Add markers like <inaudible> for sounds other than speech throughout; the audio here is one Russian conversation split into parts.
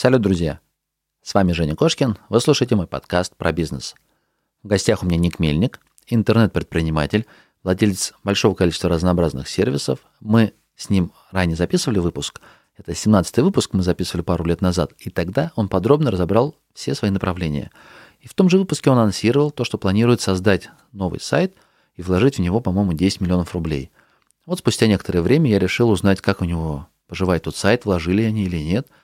Салют, друзья! С вами Женя Кошкин. Вы слушаете мой подкаст про бизнес. В гостях у меня Ник Мельник, интернет-предприниматель, владелец большого количества разнообразных сервисов. Мы с ним ранее записывали выпуск. Это 17-й выпуск мы записывали пару лет назад. И тогда он подробно разобрал все свои направления. И в том же выпуске он анонсировал то, что планирует создать новый сайт и вложить в него, по-моему, 10 миллионов рублей. Вот спустя некоторое время я решил узнать, как у него поживает тот сайт, вложили они или нет –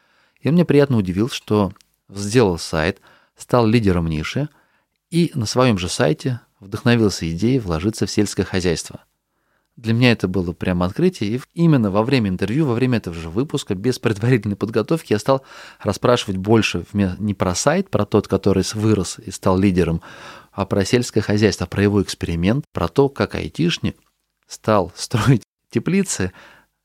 и он меня приятно удивил, что сделал сайт, стал лидером ниши и на своем же сайте вдохновился идеей вложиться в сельское хозяйство. Для меня это было прямо открытие, и именно во время интервью, во время этого же выпуска, без предварительной подготовки, я стал расспрашивать больше не про сайт, про тот, который вырос и стал лидером, а про сельское хозяйство, про его эксперимент, про то, как айтишник стал строить теплицы,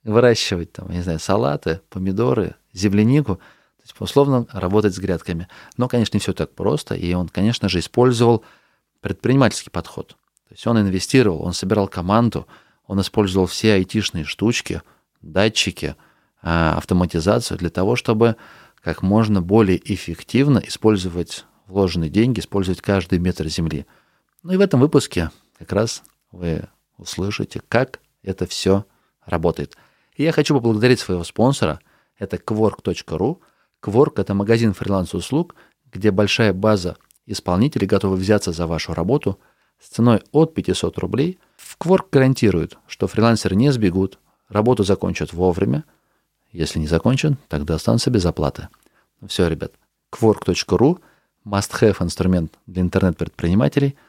выращивать там, не знаю, салаты, помидоры, землянику, то есть, условно, работать с грядками. Но, конечно, не все так просто, и он, конечно же, использовал предпринимательский подход. То есть он инвестировал, он собирал команду, он использовал все айтишные штучки, датчики, а, автоматизацию для того, чтобы как можно более эффективно использовать вложенные деньги, использовать каждый метр земли. Ну и в этом выпуске как раз вы услышите, как это все работает. И я хочу поблагодарить своего спонсора – это quark.ru. Quark — это магазин фриланс-услуг, где большая база исполнителей готовы взяться за вашу работу с ценой от 500 рублей. В Quark гарантируют, что фрилансеры не сбегут, работу закончат вовремя. Если не закончат, тогда останутся без оплаты. Ну все, ребят, quark.ru – must-have инструмент для интернет-предпринимателей –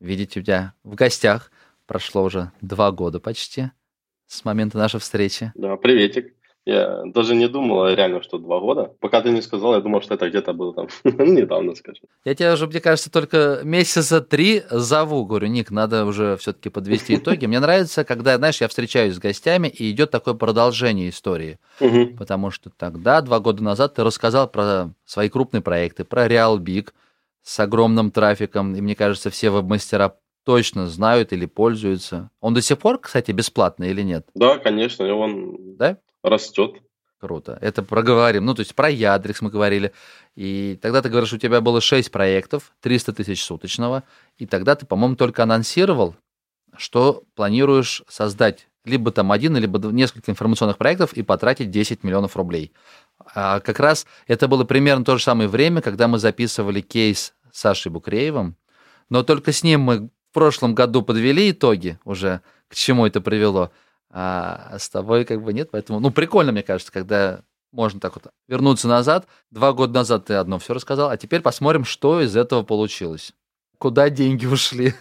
видеть у тебя в гостях. Прошло уже два года почти с момента нашей встречи. Да, приветик. Я даже не думал реально, что два года. Пока ты не сказал, я думал, что это где-то было там <laughs> недавно, скажем. Я тебя уже, мне кажется, только месяца три зову. Говорю, Ник, надо уже все-таки подвести <laughs> итоги. Мне нравится, когда, знаешь, я встречаюсь с гостями, и идет такое продолжение истории. Потому что тогда, два года назад, ты рассказал про свои крупные проекты, про Real Big, с огромным трафиком, и мне кажется, все веб-мастера точно знают или пользуются. Он до сих пор, кстати, бесплатный или нет? Да, конечно, он да? растет. Круто. Это проговорим. Ну, то есть про Ядрикс мы говорили. И тогда ты говоришь, у тебя было 6 проектов, 300 тысяч суточного. И тогда ты, по-моему, только анонсировал, что планируешь создать либо там один, либо несколько информационных проектов и потратить 10 миллионов рублей. А как раз это было примерно то же самое время, когда мы записывали кейс с Сашей Букреевым, но только с ним мы в прошлом году подвели итоги уже, к чему это привело, а с тобой как бы нет, поэтому, ну, прикольно, мне кажется, когда можно так вот вернуться назад. Два года назад ты одно все рассказал, а теперь посмотрим, что из этого получилось. Куда деньги ушли?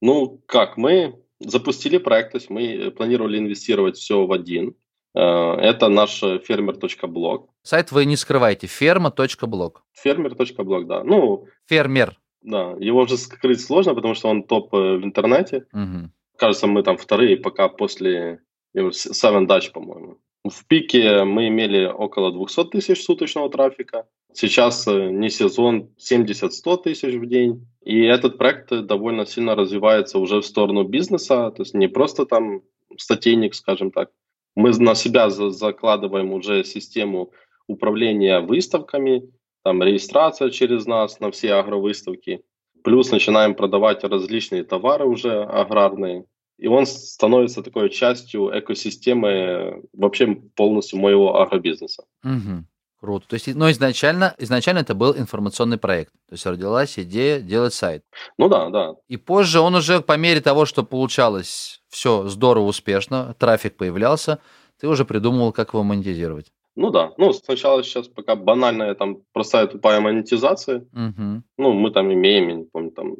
Ну, как, мы запустили проект, то есть мы планировали инвестировать все в один. Э, это наш фермер.блог. Сайт вы не скрываете. Ферма.блог. Фермер.блог, да. Ну, Фермер. Да, его уже скрыть сложно, потому что он топ э, в интернете. Угу. Кажется, мы там вторые, пока после Seven Dutch, по-моему. В пике мы имели около 200 тысяч суточного трафика. Сейчас э, не сезон, 70-100 тысяч в день. И этот проект довольно сильно развивается уже в сторону бизнеса, то есть не просто там статейник, скажем так. Мы на себя закладываем уже систему управления выставками, там регистрация через нас на все агровыставки. Плюс начинаем продавать различные товары уже аграрные. И он становится такой частью экосистемы вообще полностью моего агробизнеса. Угу. Круто. То есть, но изначально, изначально это был информационный проект. То есть родилась идея делать сайт. Ну да, да. И позже он уже по мере того, что получалось все здорово, успешно, трафик появлялся, ты уже придумывал, как его монетизировать. Ну да. Ну, сначала сейчас пока банальная там простая тупая монетизация. Угу. Ну, мы там имеем, я не помню, там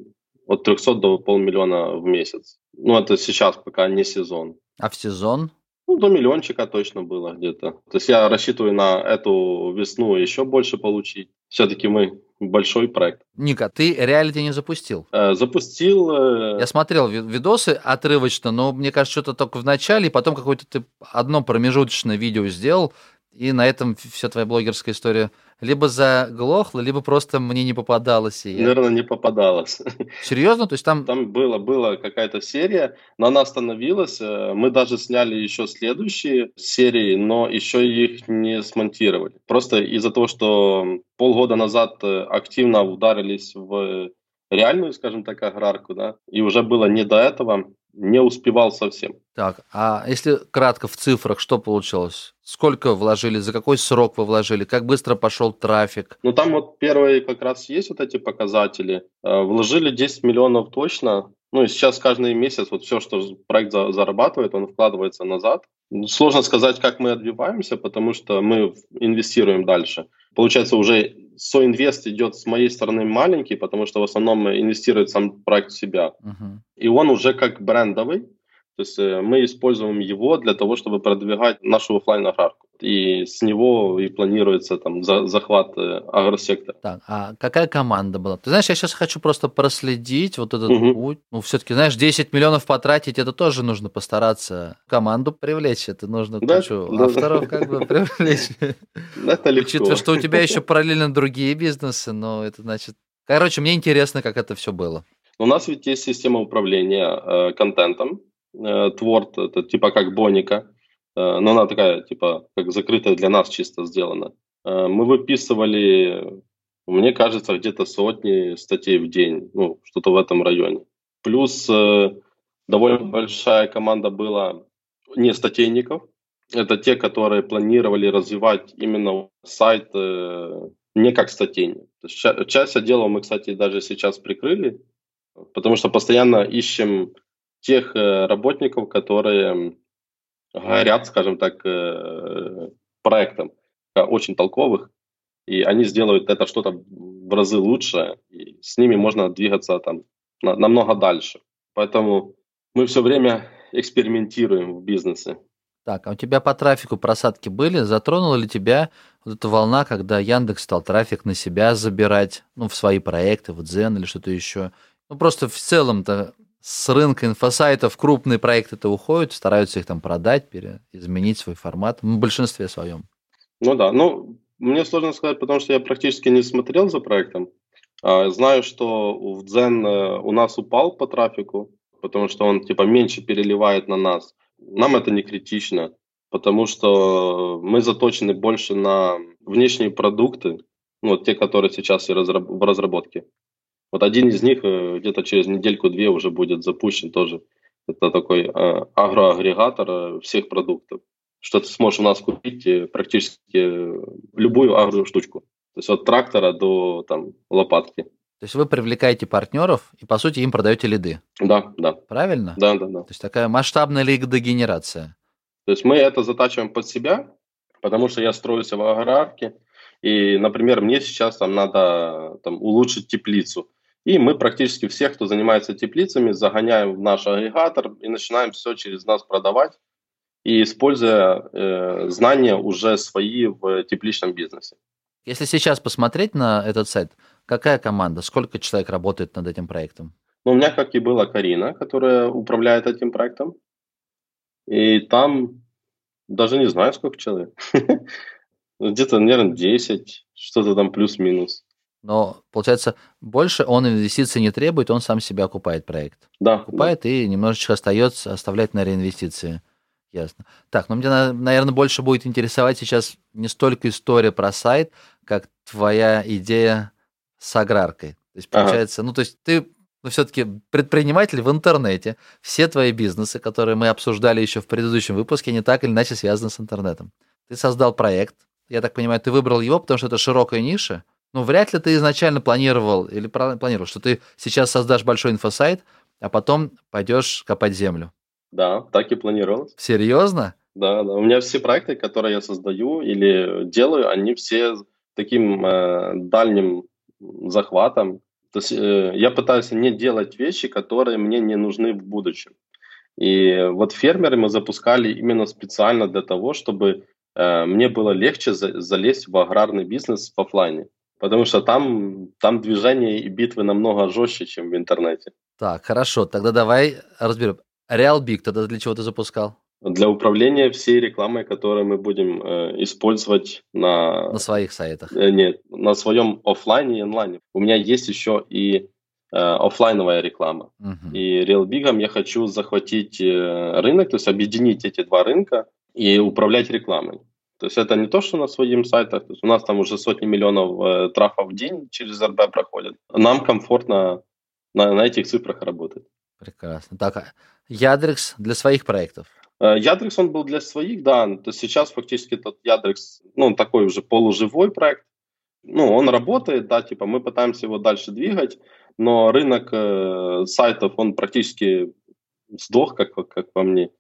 от 300 до полмиллиона в месяц. Ну, это сейчас пока не сезон. А в сезон? Ну, до миллиончика точно было где-то. То есть я рассчитываю на эту весну еще больше получить. Все-таки мы большой проект. Ника, ты реалити не запустил? Э, запустил. Э... Я смотрел видосы отрывочно, но мне кажется, что-то только в начале, и потом какое-то ты одно промежуточное видео сделал, и на этом вся твоя блогерская история либо заглохла, либо просто мне не попадалось. Я... Наверное, не попадалось. Серьезно? То есть там... Там было, была какая-то серия, но она остановилась. Э, мы даже сняли еще следующие серии, но еще их не смонтировали. Просто из-за того, что полгода назад э, активно ударились в реальную, скажем так, аграрку, да, и уже было не до этого, не успевал совсем. Так, а если кратко в цифрах, что получилось? Сколько вложили, за какой срок вы вложили, как быстро пошел трафик? Ну, там вот первые как раз есть вот эти показатели. Э, вложили 10 миллионов точно, ну и сейчас каждый месяц вот все, что проект зарабатывает, он вкладывается назад. Сложно сказать, как мы отбиваемся, потому что мы инвестируем дальше. Получается, уже соинвест идет с моей стороны маленький, потому что в основном инвестирует сам проект в себя. Uh-huh. И он уже как брендовый, то есть э, мы используем его для того, чтобы продвигать нашу офлайн аграрку. И с него и планируется там за, захват э, агросектора. Так, а какая команда была? Ты знаешь, я сейчас хочу просто проследить вот этот угу. путь. Ну, все-таки, знаешь, 10 миллионов потратить, это тоже нужно постараться. Команду привлечь, это нужно да, кучу да, авторов да. как бы привлечь. <laughs> Это легко. Учитывая, что у тебя еще параллельно другие бизнесы, но это значит... Короче, мне интересно, как это все было. У нас ведь есть система управления э, контентом, э, Творд, это типа как Боника, э, но она такая, типа, как закрытая для нас чисто сделана. Э, мы выписывали, мне кажется, где-то сотни статей в день, ну, что-то в этом районе. Плюс довольно большая команда была не статейников, это те, которые планировали развивать именно сайт не как статейник. Часть отделов мы, кстати, даже сейчас прикрыли, потому что постоянно ищем тех э, работников, которые горят, скажем так, э, проектом, э, очень толковых, и они сделают это что-то в разы лучше, и с ними можно двигаться там намного дальше. Поэтому мы все время экспериментируем в бизнесе. Так, а у тебя по трафику просадки были? Затронула ли тебя вот эта волна, когда Яндекс стал трафик на себя забирать, ну, в свои проекты, в Дзен или что-то еще? Ну, просто в целом-то с рынка инфосайтов крупные проекты-то уходят, стараются их там продать, изменить свой формат, в большинстве своем. Ну да, ну, мне сложно сказать, потому что я практически не смотрел за проектом. А, знаю, что в Дзен э, у нас упал по трафику, потому что он типа меньше переливает на нас. Нам это не критично, потому что мы заточены больше на внешние продукты, ну, те, которые сейчас в разработке. Вот один из них э, где-то через недельку-две уже будет запущен тоже. Это такой э, агроагрегатор э, всех продуктов. Что ты сможешь у нас купить практически любую агро-штучку. То есть от трактора до там, лопатки. То есть вы привлекаете партнеров и, по сути, им продаете лиды. Да, да. Правильно? Да, да, да. То есть такая масштабная лидогенерация. То есть мы это затачиваем под себя, потому что я строюсь в аграрке, и, например, мне сейчас там надо там, улучшить теплицу. И мы практически всех, кто занимается теплицами, загоняем в наш агрегатор и начинаем все через нас продавать, и используя э, знания уже свои в тепличном бизнесе. Если сейчас посмотреть на этот сайт, какая команда, сколько человек работает над этим проектом? Ну, у меня, как и была Карина, которая управляет этим проектом. И там даже не знаю, сколько человек. <laughs> Где-то, наверное, 10, что-то там плюс-минус. Но, получается, больше он инвестиций не требует, он сам себя окупает проект. Да. Окупает да. и немножечко остается оставлять на реинвестиции. Ясно. Так, ну мне, наверное, больше будет интересовать сейчас не столько история про сайт, как твоя идея с аграркой. То есть, получается, ага. ну, то есть ты ну, все-таки предприниматель в интернете, все твои бизнесы, которые мы обсуждали еще в предыдущем выпуске, не так или иначе связаны с интернетом. Ты создал проект, я так понимаю, ты выбрал его, потому что это широкая ниша, ну, вряд ли ты изначально планировал или планировал, что ты сейчас создашь большой инфосайт, а потом пойдешь копать землю. Да, так и планировал. Серьезно? Да, да. У меня все проекты, которые я создаю или делаю, они все таким э, дальним захватом. То есть э, я пытаюсь не делать вещи, которые мне не нужны в будущем. И вот фермеры мы запускали именно специально для того, чтобы э, мне было легче за, залезть в аграрный бизнес в офлайне. Потому что там, там движение и битвы намного жестче, чем в интернете. Так, хорошо, тогда давай разберем. RealBig тогда для чего ты запускал? Для управления всей рекламой, которую мы будем э, использовать на... На своих сайтах? Э, нет, на своем офлайне и онлайне. У меня есть еще и э, офлайновая реклама. Uh-huh. И RealBig я хочу захватить э, рынок, то есть объединить эти два рынка и управлять рекламой. То есть это не то, что на своем сайтах, то есть у нас там уже сотни миллионов э, трафа в день через РБ проходят. Нам комфортно на, на этих цифрах работать. Прекрасно. Так, а Ядрекс для своих проектов? Э, Ядрекс, он был для своих, да. То есть сейчас фактически этот Ядрекс, ну, он такой уже полуживой проект. Ну, он работает, да, типа мы пытаемся его дальше двигать, но рынок э, сайтов, он практически сдох, как, как по мне.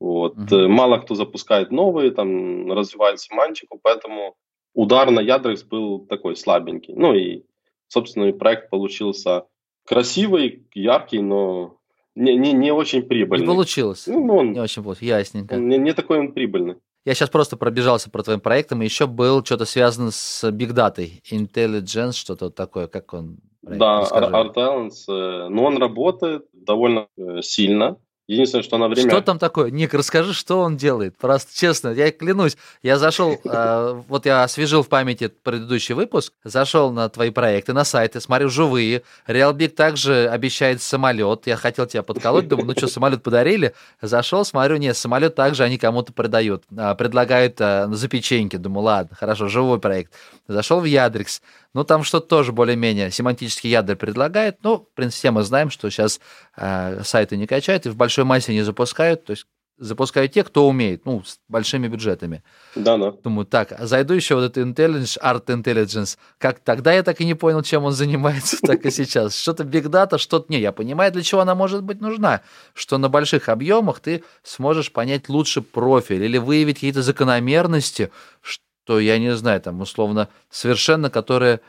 Вот. Mm-hmm. Мало кто запускает новые, там развивает семантику, поэтому удар на Ядрекс был такой слабенький. Ну и, собственно, проект получился красивый, яркий, но не, не, не очень прибыльный. Не получилось. Ну, он, не очень получилось, ясненько. Он не, не такой он прибыльный. Я сейчас просто пробежался про твоим проектом, и еще был что-то связано с Big Data, Intelligence, что-то такое, как он? Да, Art Balance, э, но он работает довольно э, сильно. Единственное, что на время... Что там такое? Ник, расскажи, что он делает. Просто честно, я клянусь, я зашел, <laughs> э, вот я освежил в памяти предыдущий выпуск, зашел на твои проекты, на сайты, смотрю живые. RealBig также обещает самолет. Я хотел тебя подколоть, думаю, ну что, самолет подарили? Зашел, смотрю, нет, самолет также они кому-то продают. Э, предлагают э, за печеньки. Думаю, ладно, хорошо, живой проект. Зашел в Ядрекс. Ну, там что-то тоже более-менее семантический ядер предлагает. Ну, в принципе, мы знаем, что сейчас э, сайты не качают и в большой массе не запускают. То есть запускают те, кто умеет, ну, с большими бюджетами. Да, да. Думаю, так, зайду еще вот это Intelligence, Art Intelligence. Как тогда я так и не понял, чем он занимается, так и сейчас. Что-то Big Data, что-то не. Я понимаю, для чего она может быть нужна. Что на больших объемах ты сможешь понять лучше профиль или выявить какие-то закономерности, то я не знаю, там условно совершенно, которые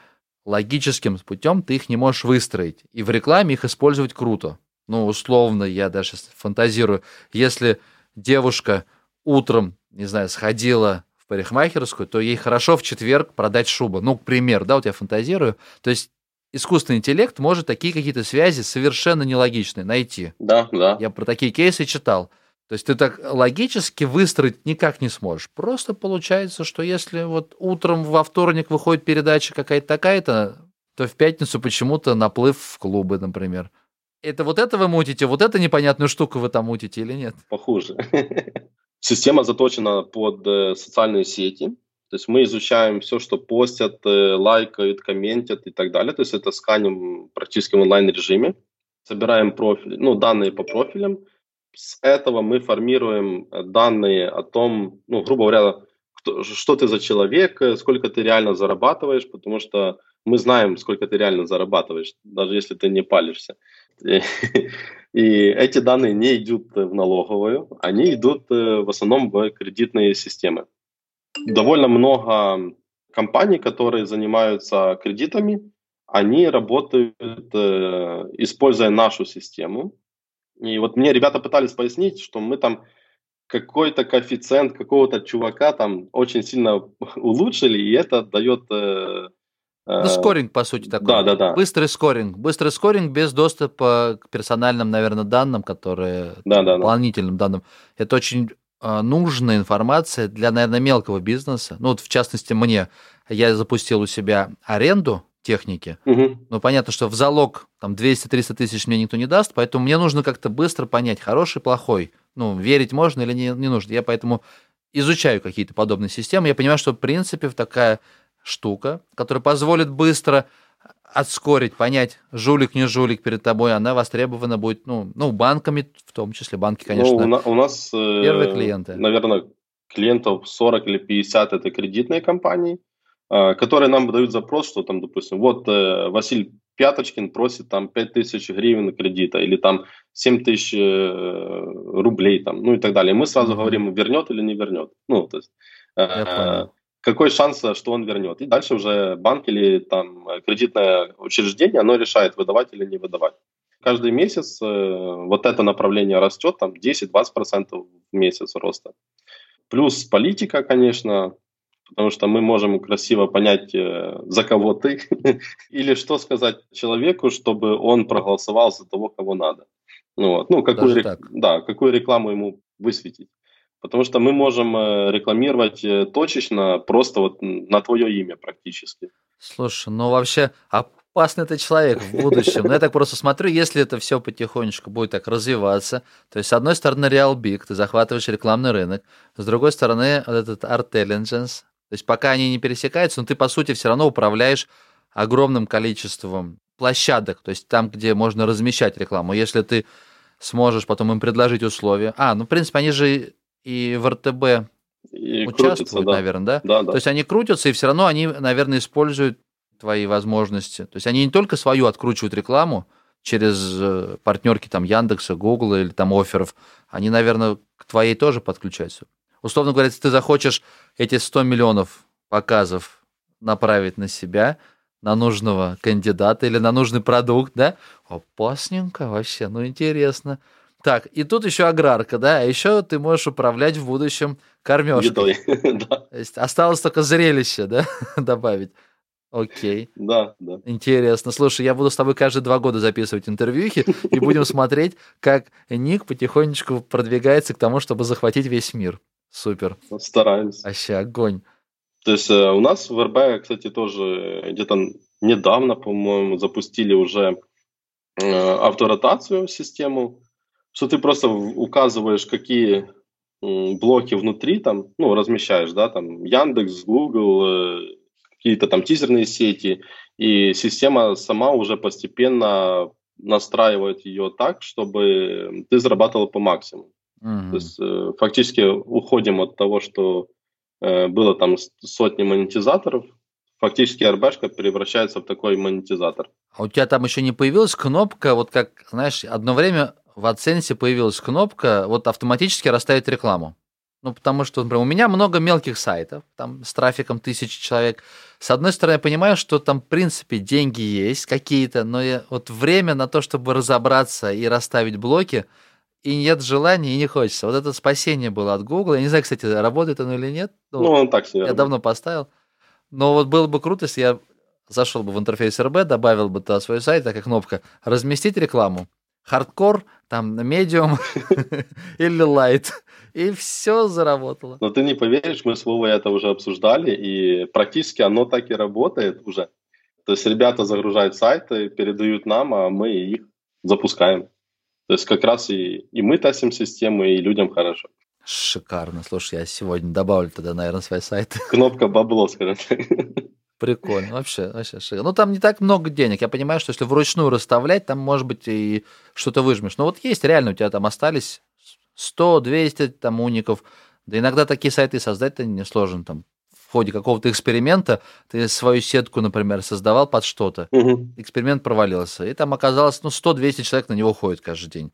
логическим путем ты их не можешь выстроить. И в рекламе их использовать круто. Ну, условно, я даже фантазирую, если девушка утром, не знаю, сходила в парикмахерскую, то ей хорошо в четверг продать шубу. Ну, к примеру, да, вот я фантазирую. То есть искусственный интеллект может такие какие-то связи совершенно нелогичные найти. Да, да. Я про такие кейсы читал. То есть ты так логически выстроить никак не сможешь. Просто получается, что если вот утром во вторник выходит передача какая-то такая-то, то в пятницу почему-то наплыв в клубы, например. Это вот это вы мутите, вот это непонятную штуку вы там мутите или нет? Похуже. <laughs> Система заточена под э, социальные сети. То есть мы изучаем все, что постят, э, лайкают, комментят и так далее. То есть это сканим практически в онлайн-режиме. Собираем профили, ну, данные по профилям, с этого мы формируем э, данные о том, ну, грубо говоря, кто, что ты за человек, э, сколько ты реально зарабатываешь, потому что мы знаем, сколько ты реально зарабатываешь, даже если ты не палишься. И, и эти данные не идут в налоговую, они идут э, в основном в кредитные системы. Довольно много компаний, которые занимаются кредитами, они работают, используя нашу систему, и вот мне ребята пытались пояснить, что мы там какой-то коэффициент какого-то чувака там очень сильно <laughs> улучшили, и это дает... Э, э, ну, скоринг, по сути, такой. Да, да, да. Быстрый скоринг. Быстрый скоринг без доступа к персональным, наверное, данным, которые... Да, да, дополнительным да. данным. Это очень э, нужная информация для, наверное, мелкого бизнеса. Ну, вот в частности, мне. Я запустил у себя аренду техники. Угу. Ну, понятно, что в залог там 200-300 тысяч мне никто не даст, поэтому мне нужно как-то быстро понять, хороший, плохой. Ну, верить можно или не, не нужно. Я поэтому изучаю какие-то подобные системы. Я понимаю, что, в принципе, такая штука, которая позволит быстро отскорить, понять, жулик, не жулик перед тобой, она востребована будет, ну, ну банками, в том числе банки, ну, конечно. Ну, у, у нас, э, первые клиенты. Наверное, клиентов 40 или 50 это кредитные компании, которые нам дают запрос, что там, допустим, вот э, Василий Пяточкин просит там 5000 гривен кредита или там 7 тысяч э, рублей там, ну и так далее. Мы сразу mm-hmm. говорим, вернет или не вернет. Ну, то есть, э, какой шанс, что он вернет. И дальше уже банк или там кредитное учреждение, оно решает, выдавать или не выдавать. каждый месяц э, вот это направление растет, там 10-20% в месяц роста. Плюс политика, конечно, потому что мы можем красиво понять, э, за кого ты, <laughs> или что сказать человеку, чтобы он проголосовал за того, кого надо. Ну, вот. ну какую, рек... да, какую рекламу ему высветить. Потому что мы можем э, рекламировать э, точечно просто вот на твое имя практически. Слушай, ну вообще опасный ты человек в будущем. Но ну, я так просто смотрю, если это все потихонечку будет так развиваться, то есть с одной стороны Real Big, ты захватываешь рекламный рынок, с другой стороны вот этот Artelligence, то есть пока они не пересекаются, но ты по сути все равно управляешь огромным количеством площадок, то есть там, где можно размещать рекламу. Если ты сможешь потом им предложить условия. А, ну, в принципе, они же и в РТБ и участвуют, да. наверное, да? Да, да? То есть они крутятся, и все равно они, наверное, используют твои возможности. То есть они не только свою откручивают рекламу через э, партнерки там Яндекса, Гугла или там офферов, они, наверное, к твоей тоже подключаются. Условно говоря, если ты захочешь эти 100 миллионов показов направить на себя, на нужного кандидата или на нужный продукт, да? Опасненько вообще, ну интересно. Так, и тут еще аграрка, да, а еще ты можешь управлять в будущем кормежкой. <laughs> да. То есть осталось только зрелище, да, <laughs> добавить. Окей. Да, да. Интересно. Слушай, я буду с тобой каждые два года записывать интервьюхи и будем <laughs> смотреть, как Ник потихонечку продвигается к тому, чтобы захватить весь мир. Супер. Стараемся. Вообще огонь. То есть э, у нас в РБ, кстати, тоже где-то недавно, по-моему, запустили уже э, авторотацию систему, что ты просто указываешь, какие блоки внутри там, ну, размещаешь, да, там Яндекс, Google, э, какие-то там тизерные сети, и система сама уже постепенно настраивает ее так, чтобы ты зарабатывал по максимуму. Mm-hmm. То есть э, фактически уходим от того, что э, было там сотни монетизаторов, фактически РБшка превращается в такой монетизатор. А у тебя там еще не появилась кнопка, вот как, знаешь, одно время в AdSense появилась кнопка вот автоматически расставить рекламу. Ну, потому что, например, у меня много мелких сайтов, там с трафиком тысячи человек. С одной стороны, я понимаю, что там, в принципе, деньги есть какие-то, но я, вот время на то, чтобы разобраться и расставить блоки, и нет желания, и не хочется. Вот это спасение было от Google. Я не знаю, кстати, работает оно или нет. Ну, ну он так себе. Я давно поставил. Но вот было бы круто, если я зашел бы в интерфейс РБ, добавил бы туда свой сайт, такая кнопка «Разместить рекламу», хардкор, там, medium <laughs> или light, и все заработало. Но ты не поверишь, мы с Вовой это уже обсуждали, и практически оно так и работает уже. То есть ребята загружают сайты, передают нам, а мы их запускаем. То есть как раз и, и мы тестим систему, и людям хорошо. Шикарно. Слушай, я сегодня добавлю тогда, наверное, свой сайт. <laughs> Кнопка бабло, скажем так. Прикольно, вообще, вообще шикарно. Ну, там не так много денег. Я понимаю, что если вручную расставлять, там, может быть, и что-то выжмешь. Но вот есть реально, у тебя там остались 100, 200 там уников. Да иногда такие сайты создать-то несложно. Там в ходе какого-то эксперимента ты свою сетку, например, создавал под что-то, угу. эксперимент провалился, и там оказалось, ну, 100-200 человек на него ходит каждый день.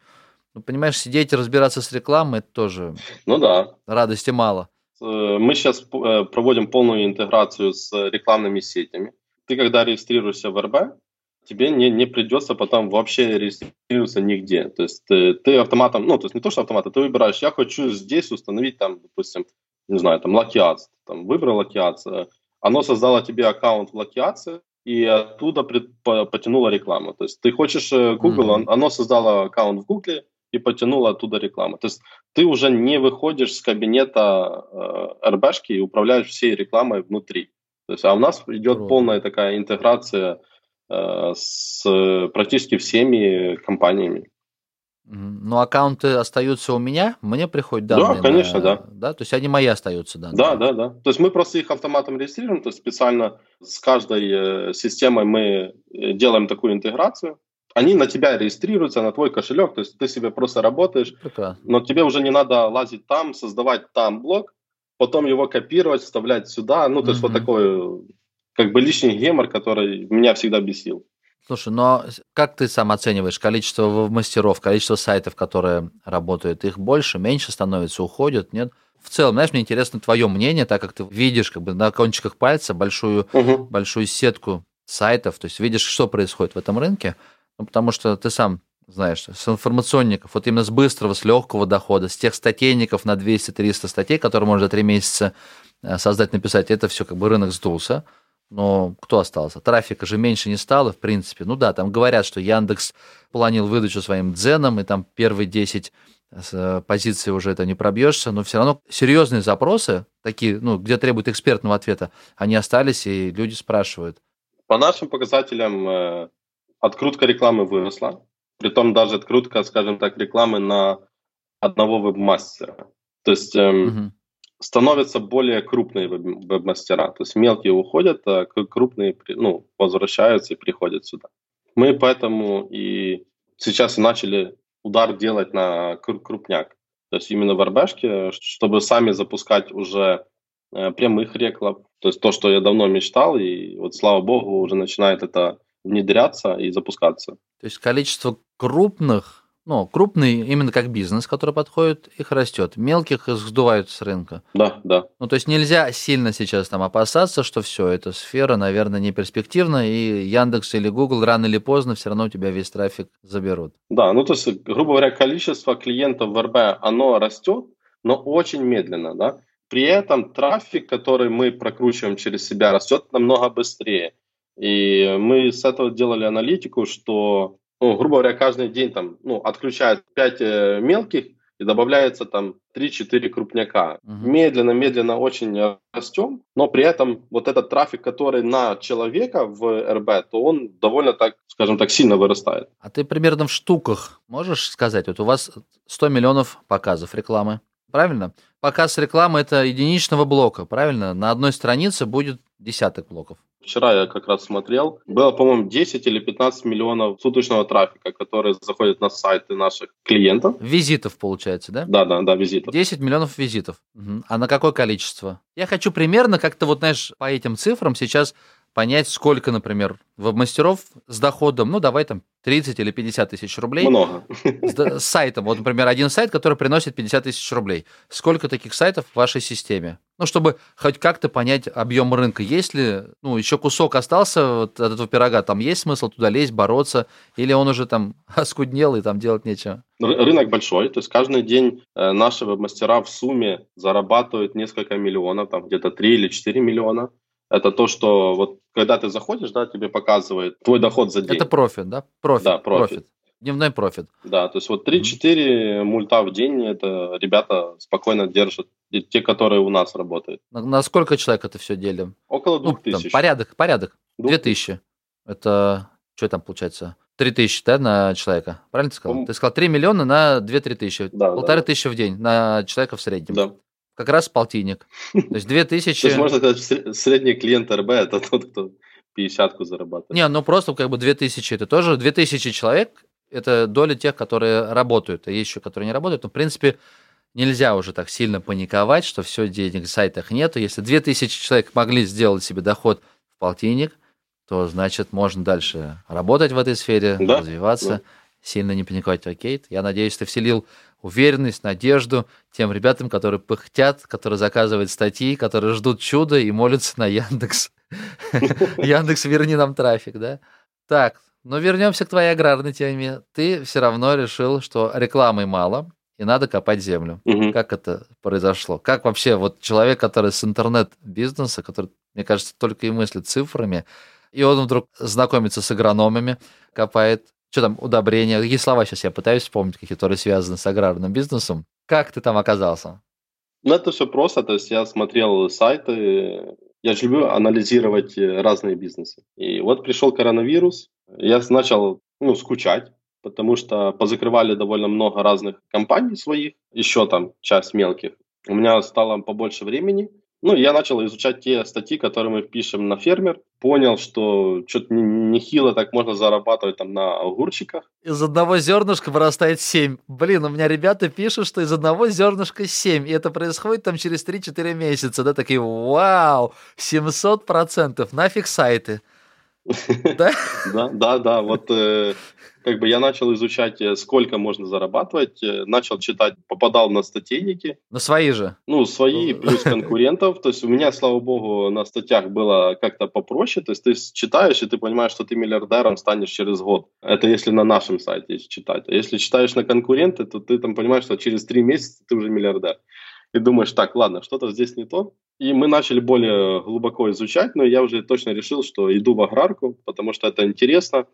Ну, понимаешь, сидеть и разбираться с рекламой, это тоже ну, да. радости мало. Э, мы сейчас э, проводим полную интеграцию с рекламными сетями. Ты, когда регистрируешься в РБ, тебе не, не придется потом вообще регистрироваться нигде. То есть ты, ты автоматом, ну, то есть не то, что автоматом, ты выбираешь, я хочу здесь установить там, допустим, не знаю, там, LuckyAds, там, выбрал LuckyAds, оно создало тебе аккаунт в LuckyAds, и оттуда пред, по, потянуло рекламу. То есть ты хочешь э, Google, mm-hmm. оно создало аккаунт в Google и потянуло оттуда рекламу. То есть ты уже не выходишь с кабинета э, РБшки и управляешь всей рекламой внутри. То есть, а у нас идет Круто. полная такая интеграция э, с практически всеми компаниями. Но аккаунты остаются у меня, мне приходят данные. Да, конечно, на, да. да. То есть они мои остаются данные. Да, да, да. То есть мы просто их автоматом регистрируем, то есть специально с каждой э, системой мы э, делаем такую интеграцию. Они на тебя регистрируются, на твой кошелек, то есть ты себе просто работаешь, Прекрасно. но тебе уже не надо лазить там, создавать там блок, потом его копировать, вставлять сюда. Ну, то есть вот такой как бы лишний гемор, который меня всегда бесил. Слушай, но как ты сам оцениваешь количество мастеров, количество сайтов, которые работают? Их больше, меньше становится, уходят, нет? В целом, знаешь, мне интересно твое мнение, так как ты видишь как бы на кончиках пальца большую, угу. большую сетку сайтов, то есть видишь, что происходит в этом рынке, ну, потому что ты сам знаешь, с информационников, вот именно с быстрого, с легкого дохода, с тех статейников на 200-300 статей, которые можно за три месяца э, создать, написать, это все как бы рынок сдулся. Но кто остался? Трафика же меньше не стало, в принципе. Ну да, там говорят, что Яндекс планил выдачу своим дзеном, и там первые 10 э, позиций уже это не пробьешься, но все равно серьезные запросы, такие, ну, где требуют экспертного ответа, они остались, и люди спрашивают. По нашим показателям э, открутка рекламы выросла, притом даже открутка, скажем так, рекламы на одного веб-мастера. То есть эм, угу. Становятся более крупные веб-мастера. То есть мелкие уходят, а крупные ну, возвращаются и приходят сюда. Мы поэтому и сейчас начали удар делать на крупняк. То есть именно в РБшке, чтобы сами запускать уже э, прямых реклам. То есть то, что я давно мечтал, и вот слава богу, уже начинает это внедряться и запускаться. То есть количество крупных ну, крупный именно как бизнес, который подходит, их растет. Мелких их сдувают с рынка. Да, да. Ну, то есть нельзя сильно сейчас там опасаться, что все, эта сфера, наверное, не перспективна, и Яндекс или Google рано или поздно все равно у тебя весь трафик заберут. Да, ну, то есть, грубо говоря, количество клиентов в РБ, оно растет, но очень медленно, да. При этом трафик, который мы прокручиваем через себя, растет намного быстрее. И мы с этого делали аналитику, что, ну, грубо говоря, каждый день там, ну, отключают 5 э, мелких и добавляется там 3-4 крупняка. Медленно-медленно угу. очень растем, но при этом вот этот трафик, который на человека в РБ, то он довольно так, скажем так, сильно вырастает. А ты примерно в штуках можешь сказать? Вот у вас 100 миллионов показов рекламы, правильно? Показ рекламы – это единичного блока, правильно? На одной странице будет десяток блоков. Вчера я как раз смотрел, было, по-моему, 10 или 15 миллионов суточного трафика, который заходит на сайты наших клиентов. Визитов, получается, да? Да, да, да, визитов. 10 миллионов визитов. Угу. А на какое количество? Я хочу примерно как-то вот, знаешь, по этим цифрам сейчас понять, сколько, например, веб-мастеров с доходом, ну, давай там 30 или 50 тысяч рублей. Много. С, с сайтом. Вот, например, один сайт, который приносит 50 тысяч рублей. Сколько таких сайтов в вашей системе? Ну, чтобы хоть как-то понять объем рынка. Есть ли, ну, еще кусок остался вот от этого пирога, там есть смысл туда лезть, бороться, или он уже там <laughs> оскуднел и там делать нечего? Рынок большой, то есть каждый день э, наши веб-мастера в сумме зарабатывают несколько миллионов, там где-то 3 или 4 миллиона это то, что вот когда ты заходишь, да, тебе показывает твой доход за день. Это профит, да? Профит. Да, профит. профит. Дневной профит. Да, то есть вот 3-4 mm-hmm. мульта в день, это ребята спокойно держат, и те, которые у нас работают. На, на сколько человек это все делим? Около 2000. Ну, порядок, порядок. 2000. Это, что там получается? 3 тысячи, да, на человека, правильно ты сказал? Ты сказал 3 миллиона на 2-3 тысячи. Да, Полторы да. тысячи в день на человека в среднем. Да как раз полтинник. То есть 2000... То есть можно сказать, средний клиент РБ – это тот, кто 50-ку зарабатывает. Не, ну просто как бы 2000 – это тоже 2000 человек, это доля тех, которые работают, а есть еще, которые не работают. Но, в принципе, нельзя уже так сильно паниковать, что все, денег в сайтах нету. Если 2000 человек могли сделать себе доход в полтинник, то, значит, можно дальше работать в этой сфере, да, развиваться, да. сильно не паниковать. Окей, я надеюсь, ты вселил уверенность, надежду тем ребятам, которые пыхтят, которые заказывают статьи, которые ждут чуда и молятся на Яндекс. <laughs> Яндекс, верни нам трафик, да? Так, но вернемся к твоей аграрной теме. Ты все равно решил, что рекламы мало, и надо копать землю. Угу. Как это произошло? Как вообще вот человек, который с интернет-бизнеса, который, мне кажется, только и мыслит цифрами, и он вдруг знакомится с агрономами, копает что там, удобрения, какие слова сейчас я пытаюсь вспомнить, какие которые связаны с аграрным бизнесом. Как ты там оказался? Ну, это все просто, то есть я смотрел сайты, я же люблю анализировать э, разные бизнесы. И вот пришел коронавирус, я начал ну, скучать, потому что позакрывали довольно много разных компаний своих, еще там часть мелких. У меня стало побольше времени, ну, я начал изучать те статьи, которые мы пишем на фермер. Понял, что что-то нехило так можно зарабатывать там на огурчиках. Из одного зернышка вырастает 7. Блин, у меня ребята пишут, что из одного зернышка 7. И это происходит там через 3-4 месяца. Да, такие, вау, 700%, нафиг сайты. <laughs> Да? Да, да, да. Вот э, как бы я начал изучать, э, сколько можно зарабатывать, э, начал читать, попадал на статейники. На свои же? Ну, свои, ну, плюс <laughs> конкурентов. То есть у меня, слава богу, на статьях было как-то попроще. То есть ты читаешь, и ты понимаешь, что ты миллиардером станешь через год. Это если на нашем сайте читать. А если читаешь на конкуренты, то ты там понимаешь, что через три месяца ты уже миллиардер и думаешь, так, ладно, что-то здесь не то. И мы начали более глубоко изучать, но я уже точно решил, что иду в аграрку, потому что это интересно,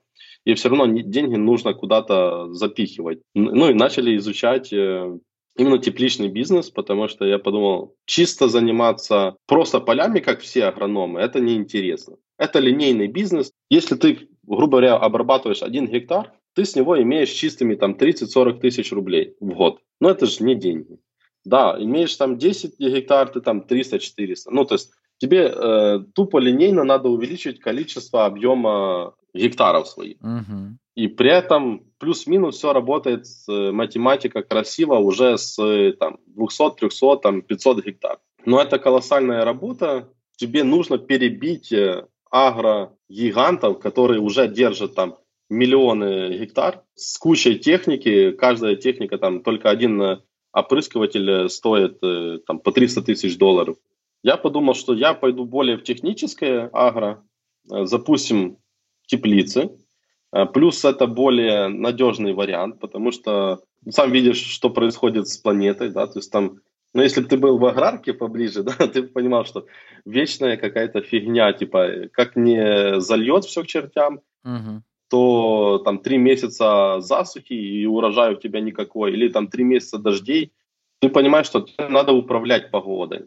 и все равно деньги нужно куда-то запихивать. Ну и начали изучать э, именно тепличный бизнес, потому что я подумал, чисто заниматься просто полями, как все агрономы, это неинтересно. Это линейный бизнес. Если ты, грубо говоря, обрабатываешь один гектар, ты с него имеешь чистыми там 30-40 тысяч рублей в год. Но это же не деньги. Да, имеешь там 10 гектар, ты там 300-400. Ну, то есть тебе э, тупо линейно надо увеличить количество объема гектаров своих. Угу. И при этом плюс-минус все работает, э, математика красиво уже с там, 200, 300, там, 500 гектар. Но это колоссальная работа. Тебе нужно перебить э, агро-гигантов, которые уже держат там миллионы гектар с кучей техники. Каждая техника там только один э, опрыскиватель э, стоит э, там, по 300 тысяч долларов. Я подумал, что я пойду более в техническое агро, э, запустим теплицы, плюс это более надежный вариант, потому что сам видишь, что происходит с планетой, да, то есть там, ну, если бы ты был в аграрке поближе, <laughs> да, ты бы понимал, что вечная какая-то фигня, типа, как не зальет все к чертям, угу то там три месяца засухи и урожая у тебя никакой, или там три месяца дождей, ты понимаешь, что надо управлять погодой.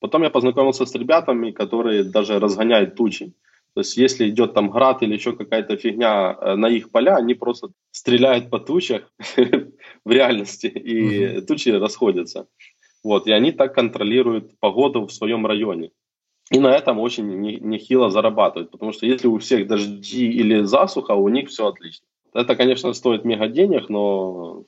Потом я познакомился с ребятами, которые даже разгоняют тучи. То есть если идет там град или еще какая-то фигня э, на их поля, они просто стреляют по тучах <laughs> в реальности, и тучи расходятся. Вот, и они так контролируют погоду в своем районе. И на этом очень нехило зарабатывают, потому что если у всех дожди или засуха, у них все отлично. Это, конечно, стоит мега денег, но,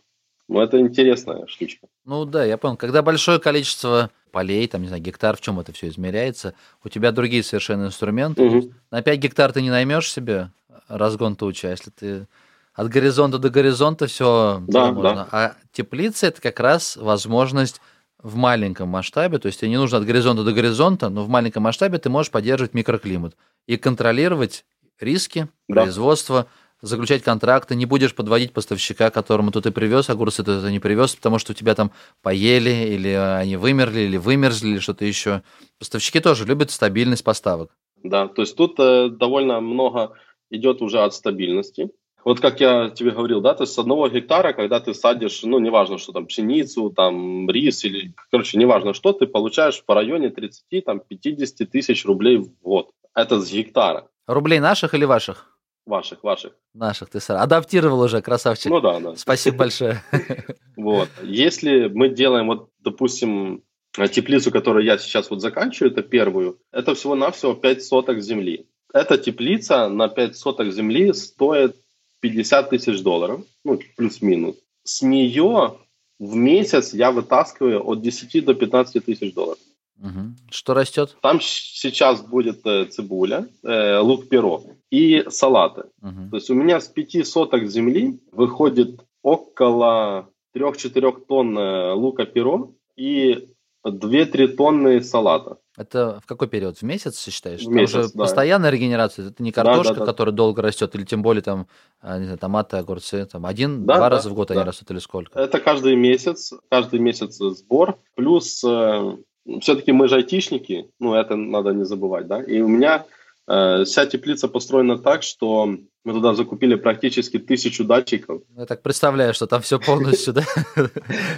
но это интересная штучка. Ну да, я понял. Когда большое количество полей, там, не знаю, гектар, в чем это все измеряется, у тебя другие совершенно инструменты. Угу. На 5 гектар ты не наймешь себе разгон тучи, а если ты от горизонта до горизонта все да, можно. Да. А теплица это как раз возможность в маленьком масштабе, то есть тебе не нужно от горизонта до горизонта, но в маленьком масштабе ты можешь поддерживать микроклимат и контролировать риски да. производства, заключать контракты, не будешь подводить поставщика, которому ты, ты привез, огурцы ты, ты не привез, потому что у тебя там поели, или они вымерли, или вымерзли, или что-то еще. Поставщики тоже любят стабильность поставок. Да, то есть тут э, довольно много идет уже от стабильности. Вот как я тебе говорил, да, то есть с одного гектара, когда ты садишь, ну, неважно, что там, пшеницу, там, рис или, короче, неважно что, ты получаешь по районе 30, там, 50 тысяч рублей в год. Это с гектара. Рублей наших или ваших? Ваших, ваших. Наших, ты сам адаптировал уже, красавчик. Ну да, да. Спасибо большое. <laughs> Вот. Если мы делаем, вот, допустим, теплицу, которую я сейчас вот заканчиваю, это первую, это всего-навсего 5 соток земли. Эта теплица на 5 соток земли стоит 50 тысяч долларов, ну, плюс-минус. С нее в месяц я вытаскиваю от 10 до 15 тысяч долларов. Угу. Что растет? Там сейчас будет э, цибуля, э, лук перо и салаты. Угу. То есть у меня с 5 соток земли выходит около 3-4 тонн э, лука перо и 2-3 тонны салата. Это в какой период? В месяц считаешь? В там месяц, же да. постоянная регенерация. Это не картошка, да, да, да. которая долго растет, или тем более там, а, не знаю, томаты, огурцы. Там один, да, да, раза в год да. они растут или сколько? Это каждый месяц, каждый месяц сбор. Плюс э, все-таки мы же айтишники, ну это надо не забывать, да. И у меня э, вся теплица построена так, что мы туда закупили практически тысячу датчиков. Я так представляю, что там все полностью, да?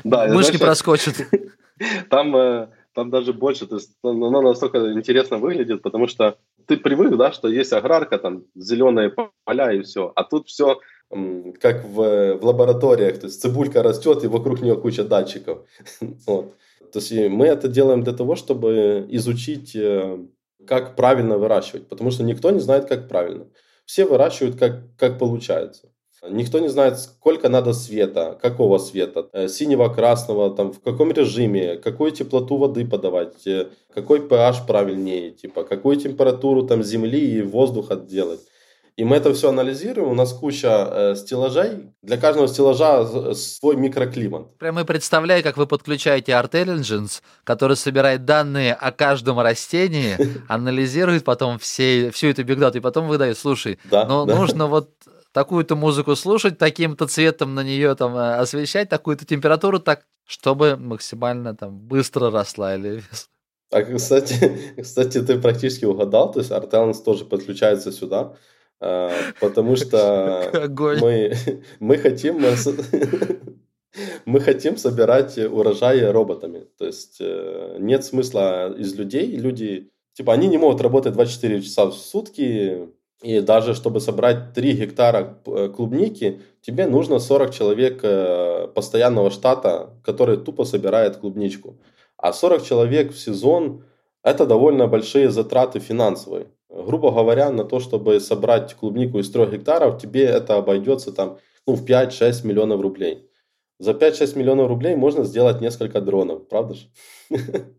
<laughs> Мышь не проскочит. <laughs> Там э, там даже больше, то есть оно настолько интересно выглядит, потому что ты привык, да, что есть аграрка, там зеленые поля и все, а тут все как в, в лабораториях, то есть цибулька растет и вокруг нее куча датчиков. <laughs> вот. То есть мы это делаем для того, чтобы изучить, э, как правильно выращивать, потому что никто не знает, как правильно. Все выращивают, как, как получается. Никто не знает, сколько надо света, какого света, э, синего, красного, там, в каком режиме, какую теплоту воды подавать, э, какой pH правильнее, типа, какую температуру там земли и воздуха делать. И мы это все анализируем. У нас куча э, стеллажей. Для каждого стеллажа свой микроклимат. Прямо представляю, как вы подключаете Artelligence, который собирает данные о каждом растении, <laughs> анализирует потом все, всю эту бигдату, и потом выдает, слушай, да, ну да. нужно вот такую-то музыку слушать, таким-то цветом на нее там э, освещать, такую-то температуру, так, чтобы максимально там быстро росла или а, кстати, <laughs> кстати, ты практически угадал, то есть Artelens тоже подключается сюда, а, потому <laughs> что мы, <laughs> мы хотим мы хотим собирать урожаи роботами. То есть э, нет смысла из людей. Люди, типа, они не могут работать 24 часа в сутки. И даже чтобы собрать 3 гектара э, клубники, тебе нужно 40 человек э, постоянного штата, который тупо собирает клубничку. А 40 человек в сезон – это довольно большие затраты финансовые. Грубо говоря, на то, чтобы собрать клубнику из 3 гектаров, тебе это обойдется там, ну, в 5-6 миллионов рублей. За 5-6 миллионов рублей можно сделать несколько дронов, правда же? <laughs>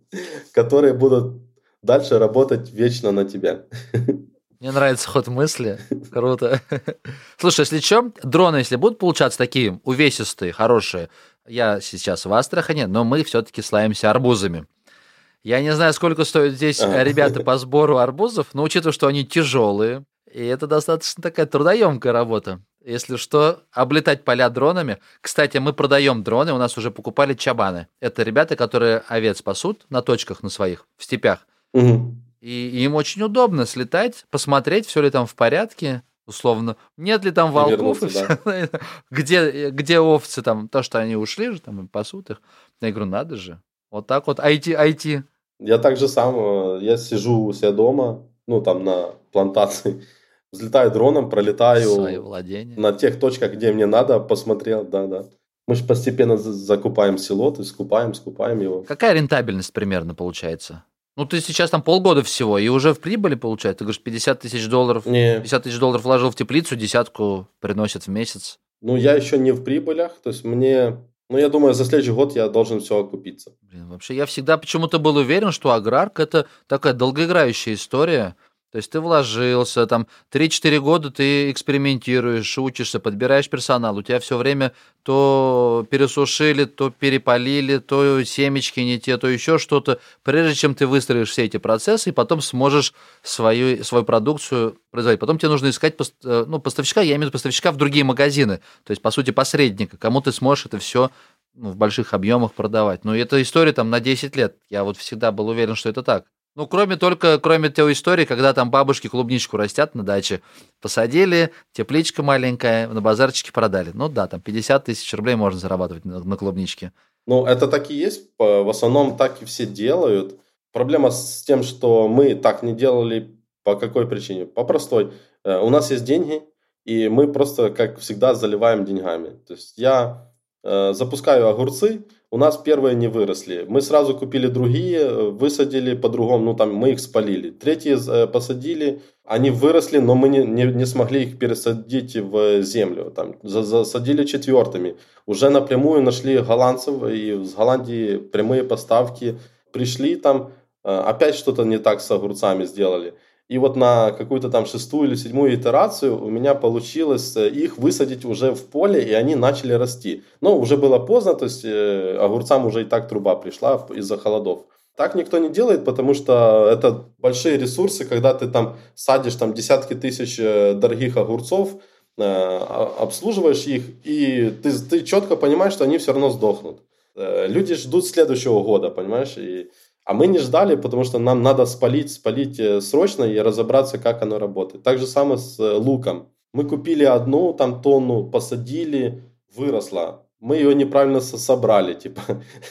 Которые будут дальше работать вечно на тебя. <laughs> Мне нравится ход мысли. Круто. <laughs> Слушай, если что, дроны, если будут получаться такие увесистые, хорошие, я сейчас в Астрахане, но мы все-таки славимся арбузами. Я не знаю, сколько стоят здесь ребята по сбору арбузов, но учитывая, что они тяжелые, и это достаточно такая трудоемкая работа. Если что, облетать поля дронами. Кстати, мы продаем дроны, у нас уже покупали чабаны. Это ребята, которые овец пасут на точках на своих, в степях. Угу. И им очень удобно слетать, посмотреть, все ли там в порядке, условно. Нет ли там волков и, и все. Да. где, где овцы там, то, что они ушли же, там и пасут их. Я говорю, надо же. Вот так вот, IT, IT. Я так же сам, э, я сижу у себя дома, ну, там на плантации, <laughs> взлетаю дроном, пролетаю на тех точках, где мне надо, посмотрел, да-да. Мы же постепенно закупаем то есть скупаем, скупаем его. Какая рентабельность примерно получается? Ну, ты сейчас там полгода всего, и уже в прибыли получается. Ты говоришь, 50 тысяч долларов. Не. 50 тысяч долларов вложил в теплицу, десятку приносит в месяц. Ну, я еще не в прибылях, то есть мне... Ну, я думаю, за следующий год я должен все окупиться. Блин, вообще, я всегда почему-то был уверен, что аграрка – это такая долгоиграющая история. То есть ты вложился, там 3-4 года ты экспериментируешь, учишься, подбираешь персонал, у тебя все время то пересушили, то перепалили, то семечки не те, то еще что-то, прежде чем ты выстроишь все эти процессы, и потом сможешь свою, свою продукцию производить. Потом тебе нужно искать э, ну, поставщика, я имею в виду поставщика в другие магазины, то есть, по сути, посредника, кому ты сможешь это все ну, в больших объемах продавать. Но это история там на 10 лет. Я вот всегда был уверен, что это так. Ну, кроме только, кроме той истории, когда там бабушки клубничку растят на даче, посадили, тепличка маленькая, на базарчике продали. Ну да, там 50 тысяч рублей можно зарабатывать на, на клубничке. Ну, это так и есть. В основном так и все делают. Проблема с тем, что мы так не делали по какой причине? По простой. Э, у нас есть деньги, и мы просто, как всегда, заливаем деньгами. То есть я э, запускаю огурцы, у нас первые не выросли. Мы сразу купили другие, высадили по-другому, ну там мы их спалили. Третьи э, посадили, они выросли, но мы не, не, не смогли их пересадить в землю. Там, засадили четвертыми. Уже напрямую нашли голландцев, и с Голландии прямые поставки. Пришли там, э, опять что-то не так с огурцами сделали. И вот на какую-то там шестую или седьмую итерацию у меня получилось э, их высадить уже в поле, и они начали расти. Но уже было поздно, то есть э, огурцам уже и так труба пришла из-за холодов. Так никто не делает, потому что это большие ресурсы, когда ты там садишь там десятки тысяч э, дорогих огурцов, обслуживаешь их, и ты, ты четко понимаешь, что они все равно сдохнут. Люди ждут следующего года, понимаешь, и а мы не ждали, потому что нам надо спалить, спалить э, срочно и разобраться, как оно работает. Так же самое с э, луком. Мы купили одну там тонну, посадили, выросла. Мы ее неправильно собрали, типа,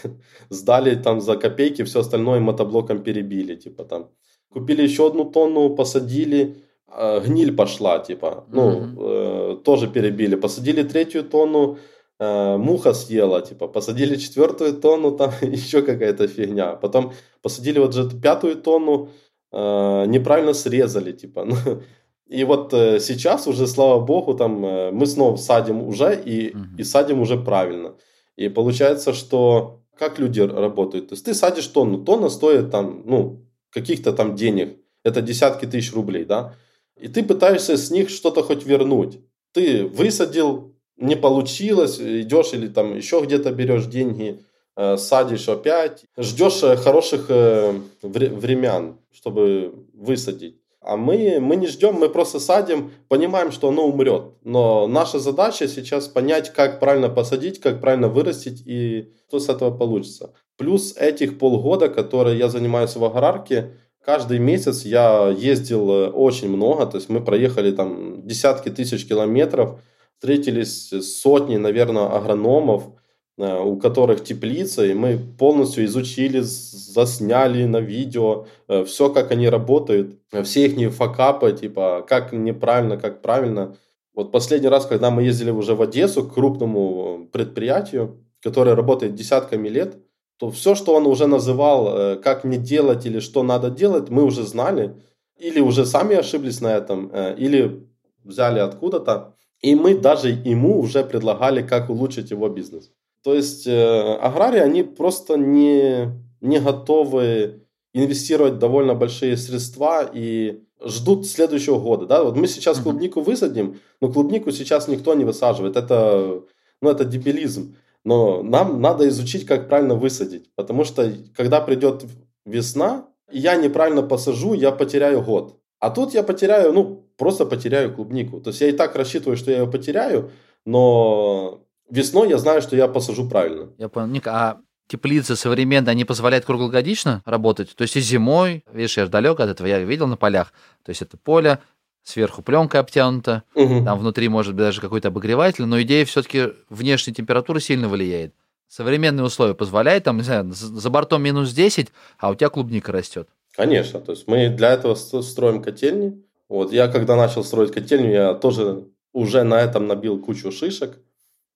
<laughs> сдали там за копейки, все остальное мотоблоком перебили, типа там. Купили еще одну тонну, посадили, э, гниль пошла, типа, ну, mm-hmm. э, тоже перебили. Посадили третью тонну, муха съела, типа, посадили четвертую тонну, там <laughs> еще какая-то фигня. Потом посадили вот же пятую тонну, э, неправильно срезали, типа. <laughs> Ну, и вот э, сейчас уже, слава богу, там э, мы снова садим уже и, угу. и садим уже правильно. И получается, что как люди работают? То есть ты садишь тонну, тонна стоит там, ну, каких-то там денег. Это десятки тысяч рублей, да? и ты пытаешься с них что-то хоть вернуть. Ты высадил, не получилось, идешь или там еще где-то берешь деньги, э, садишь опять, ждешь э, хороших э, времен, чтобы высадить. А мы, мы не ждем, мы просто садим, понимаем, что оно умрет. Но наша задача сейчас понять, как правильно посадить, как правильно вырастить и что с этого получится. Плюс этих полгода, которые я занимаюсь в аграрке, каждый месяц я ездил очень много. То есть мы проехали там десятки тысяч километров, встретились с сотней, наверное, агрономов, Э, у которых теплица, и мы полностью изучили, засняли на видео э, все, как они работают, э, все их факапы, типа, как неправильно, как правильно. Вот последний раз, когда мы ездили уже в Одессу к крупному предприятию, которое работает десятками лет, то все, что он уже называл, как не делать или что надо делать, мы уже знали. Или уже сами ошиблись на этом, или взяли откуда-то. И мы даже ему уже предлагали, как улучшить его бизнес. То есть э, аграрии, они просто не, не готовы инвестировать довольно большие средства и ждут следующего года. Да? Вот мы сейчас клубнику высадим, но клубнику сейчас никто не высаживает. Это, ну, это дебилизм. Но нам надо изучить, как правильно высадить. Потому что когда придет весна, я неправильно посажу, я потеряю год. А тут я потеряю, ну, просто потеряю клубнику. То есть я и так рассчитываю, что я ее потеряю, но весной я знаю, что я посажу правильно. Я понял. Ник, а теплицы современные, они позволяют круглогодично работать? То есть и зимой, видишь, я же далек от этого, я видел на полях, то есть это поле, сверху пленка обтянута, угу. там внутри может быть даже какой-то обогреватель, но идея все-таки внешняя температура сильно влияет. Современные условия позволяют, там, не знаю, за бортом минус 10, а у тебя клубника растет. Конечно, то есть мы для этого строим котельни. Вот я когда начал строить котельню, я тоже уже на этом набил кучу шишек.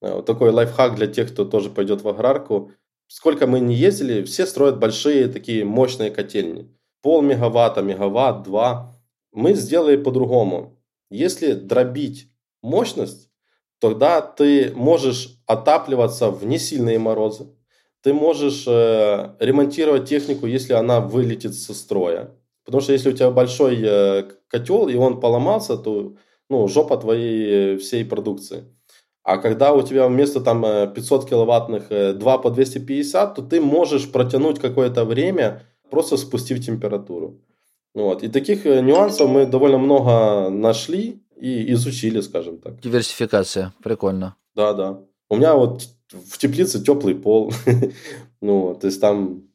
Э, вот такой лайфхак для тех, кто тоже пойдет в аграрку. Сколько мы не ездили, все строят большие такие мощные котельни. Пол мегаватта, мегаватт, два. Мы сделали по-другому. Если дробить мощность, тогда ты можешь отапливаться в несильные морозы. Ты можешь э, ремонтировать технику, если она вылетит со строя. Потому что если у тебя большой э, котел и он поломался, то ну, жопа твоей э, всей продукции. А когда у тебя вместо там 500 э, киловаттных 2 э, по 250, то ты можешь протянуть какое-то время, просто спустив температуру. Вот. И таких нюансов мы довольно много нашли и изучили, скажем так. Диверсификация, прикольно. Да, да. У меня вот в теплице теплый пол. <laughs> ну, то есть там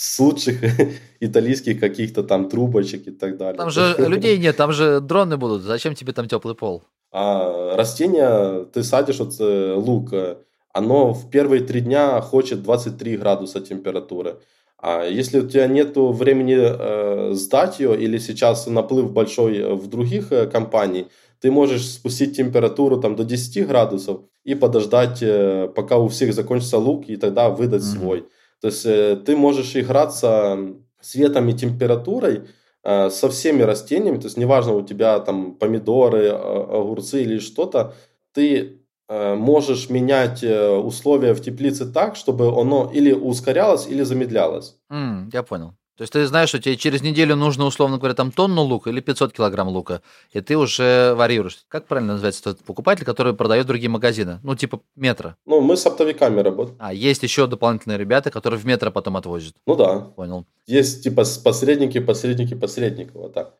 с лучших <laughs> итальянских каких-то там трубочек и так далее. Там же людей нет, там же дроны будут. Зачем тебе там теплый пол? А растение, ты садишь вот э, лук, э, оно в первые три дня хочет 23 градуса температуры. А если у тебя нет времени э, сдать ее или сейчас наплыв большой э, в других э, компаний, ты можешь спустить температуру там до 10 градусов и подождать, э, пока у всех закончится лук, и тогда выдать mm-hmm. свой. То есть э, ты можешь играться светом и температурой, Э, со всеми растениями, то есть неважно у тебя там помидоры, а, огурцы или что-то, ты э, можешь менять условия в теплице так, чтобы оно или ускорялось, или замедлялось. Mm, я понял. То есть ты знаешь, что тебе через неделю нужно, условно говоря, там тонну лука или 500 килограмм лука, и ты уже варьируешь. Как правильно называется тот покупатель, который продает другие магазины? Ну, типа метро. Ну, мы с оптовиками работаем. А, есть еще дополнительные ребята, которые в метро потом отвозят. Ну да. Понял. Есть типа посредники, посредники, посредники, вот так.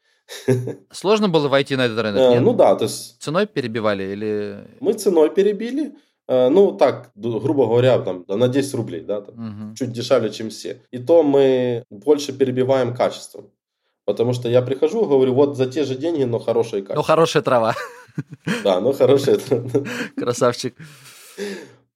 <laughs> Сложно было войти на этот рынок? Э, ну да, то есть... Ценой перебивали или... Мы ценой перебили. Ну, так, грубо говоря, там, на 10 рублей, да, там, угу. чуть дешевле, чем все. И то мы больше перебиваем качеством. Потому что я прихожу и говорю, вот за те же деньги, но хорошее качество. Но хорошая трава. <laughs> Да, но хорошая трава. <laughs> Красавчик.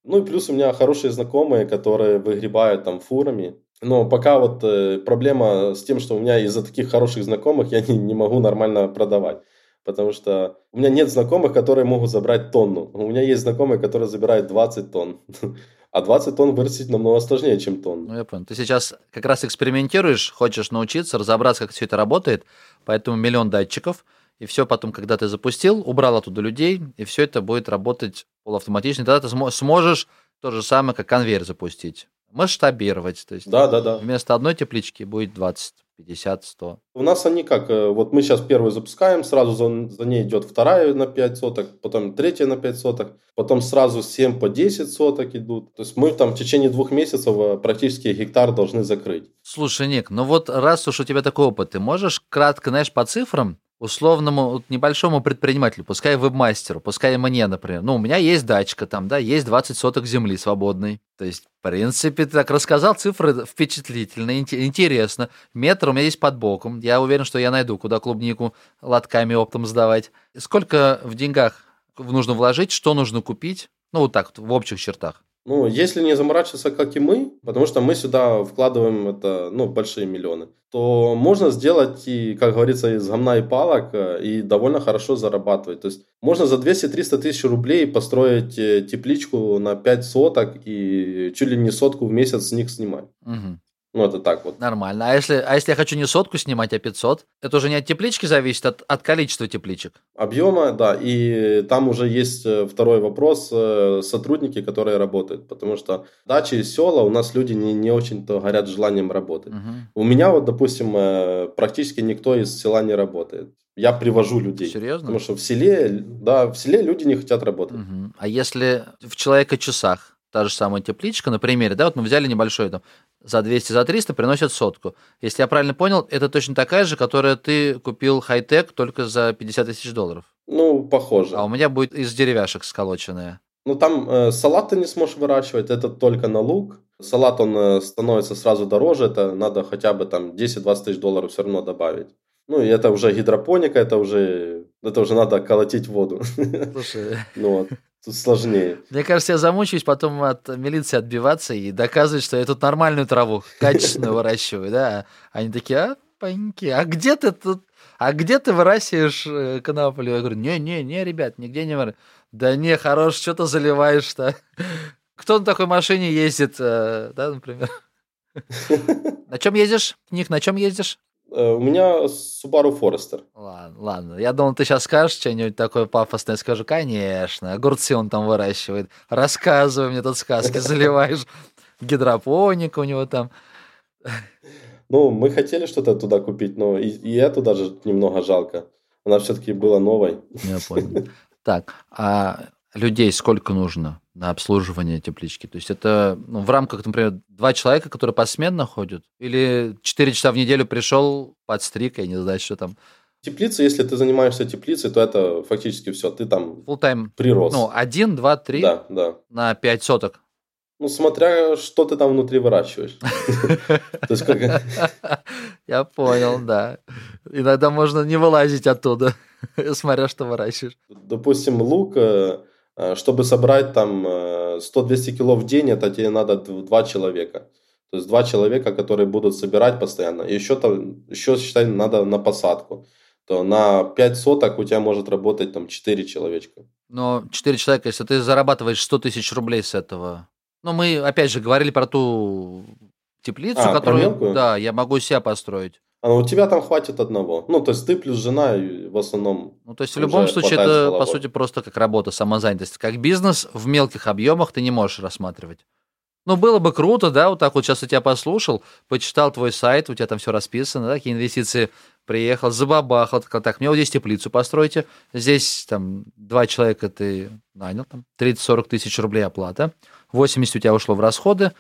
Ну и плюс у меня хорошие знакомые, которые выгребают там фурами. Но пока вот э, проблема с тем, что у меня из-за таких хороших знакомых я не, не могу нормально продавать потому что у меня нет знакомых, которые могут забрать тонну. У меня есть знакомые, которые забирают 20 тонн. <laughs> А 20 тонн вырастить намного сложнее, чем тонн. Ну, я понял. Ты сейчас как раз экспериментируешь, хочешь научиться, разобраться, как все это работает, поэтому миллион датчиков, и все потом, когда ты запустил, убрал оттуда людей, и все это будет работать полуавтоматично. Тогда ты сможешь то же самое, как конвейер запустить масштабировать. То есть да, да, да. вместо одной теплички будет 20 50, 100. У нас они как, э, вот мы сейчас первую запускаем, сразу за, за ней идет вторая на 5 соток, потом третья на 5 соток, потом сразу 7 по 10 соток идут. То есть мы там в течение двух месяцев э, практически гектар должны закрыть. Слушай, Ник, ну вот раз уж у тебя такой опыт, ты можешь кратко, знаешь, по цифрам условному небольшому предпринимателю, пускай веб-мастеру, пускай мне, например. Ну, у меня есть дачка там, да, есть 20 соток земли свободной. То есть, в принципе, ты так рассказал, цифры впечатлительно, интересно. Метр у меня есть под боком. Я уверен, что я найду, куда клубнику лотками оптом сдавать. Сколько в деньгах нужно вложить, что нужно купить? Ну, вот так вот, в общих чертах. Ну, если не заморачиваться, как и мы, потому что мы сюда вкладываем это, ну, большие миллионы, то можно сделать и, как говорится, из гамна и палок э, и довольно хорошо зарабатывать. То есть можно за 200-300 тысяч рублей построить э, тепличку на 5 соток и чуть ли не сотку в месяц с них снимать. Угу. Ну, это так вот. Нормально. А если, а если я хочу не сотку снимать, а 500? Это уже не от теплички зависит, от, от количества тепличек? Объема, да. И там уже есть э, второй вопрос. Э, сотрудники, которые работают. Потому что дачи и села у нас люди не, не очень-то горят желанием работать. Угу. У меня вот, допустим, э, практически никто из села не работает. Я привожу людей. Серьезно? Потому что в селе, да, в селе люди не хотят работать. Угу. А если в человека часах? Та же самая тепличка, на примере, да, вот мы взяли небольшой там, за 200, за 300 приносят сотку. Если я правильно понял, это точно такая же, которая ты купил хай-тек только за 50 тысяч долларов. Ну, похоже. А у меня будет из деревяшек сколоченная. Ну, там э, салат ты не сможешь выращивать, это только на лук. Салат, он э, становится сразу дороже, это надо хотя бы там 10-20 тысяч долларов все равно добавить. Ну, и это уже гидропоника, это уже, это уже надо колотить воду. Слушай, <laughs> ну, вот. Тут сложнее. Мне кажется, я замучаюсь потом от милиции отбиваться и доказывать, что я тут нормальную траву, качественную <laughs> выращиваю, да. Они такие, а, паньки, а где ты тут, а где ты выращиваешь э, коноплю? Я говорю, не-не-не, ребят, нигде не выращиваю. Да не, хорош, что ты заливаешь-то? <laughs> Кто на такой машине ездит, э, да, например? <laughs> На чем ездишь? Ник, на чем ездишь? Э, у меня Subaru Forester. Ладно, ладно. Я думал, ты сейчас скажешь что-нибудь такое пафосное. Скажу, конечно, огурцы он там выращивает. Рассказывай мне тут сказки, <laughs> заливаешь. Гидропоника у него там. Ну, мы хотели что-то туда купить, но и, и эту даже немного жалко. Она все-таки была новой. Я понял. Так, а людей сколько нужно на обслуживание теплички? То есть это ну, в рамках, например, два человека, которые посменно ходят? Или четыре часа в неделю пришел, подстриг, я не знаю, что там? Теплица, если ты занимаешься теплицей, то это фактически все. Ты там Full time. прирос. Ну, один, два, три да, да. на пять соток. Ну, смотря, что ты там внутри выращиваешь. <laughs> Я понял, да. Иногда можно не вылазить оттуда, <laughs> смотря что выращиваешь. Допустим, лук э, чтобы собрать там 100-200 э, кило в день, это тебе надо два человека. То есть два человека, которые будут собирать постоянно. И еще, там, еще считай, надо на посадку. То на 5 соток у тебя может работать там 4 человечка. Но 4 человека, если ты зарабатываешь 100 тысяч рублей с этого. Ну, мы, опять же, говорили про ту теплицу, а, которую, да, я могу себя построить. А у тебя там хватит одного. Ну, то есть ты плюс жена в основном. Ну, то есть в любом случае это, по сути, просто как работа, самозанятость. Как бизнес в мелких объемах ты не можешь рассматривать. Ну, было бы круто, да, вот так вот сейчас я тебя послушал, почитал твой сайт, у тебя там все расписано, да, какие инвестиции приехал, забабахал, так, мне вот здесь теплицу постройте, здесь там два человека ты нанял, там 30-40 тысяч рублей оплата, 80 у тебя ушло в расходы,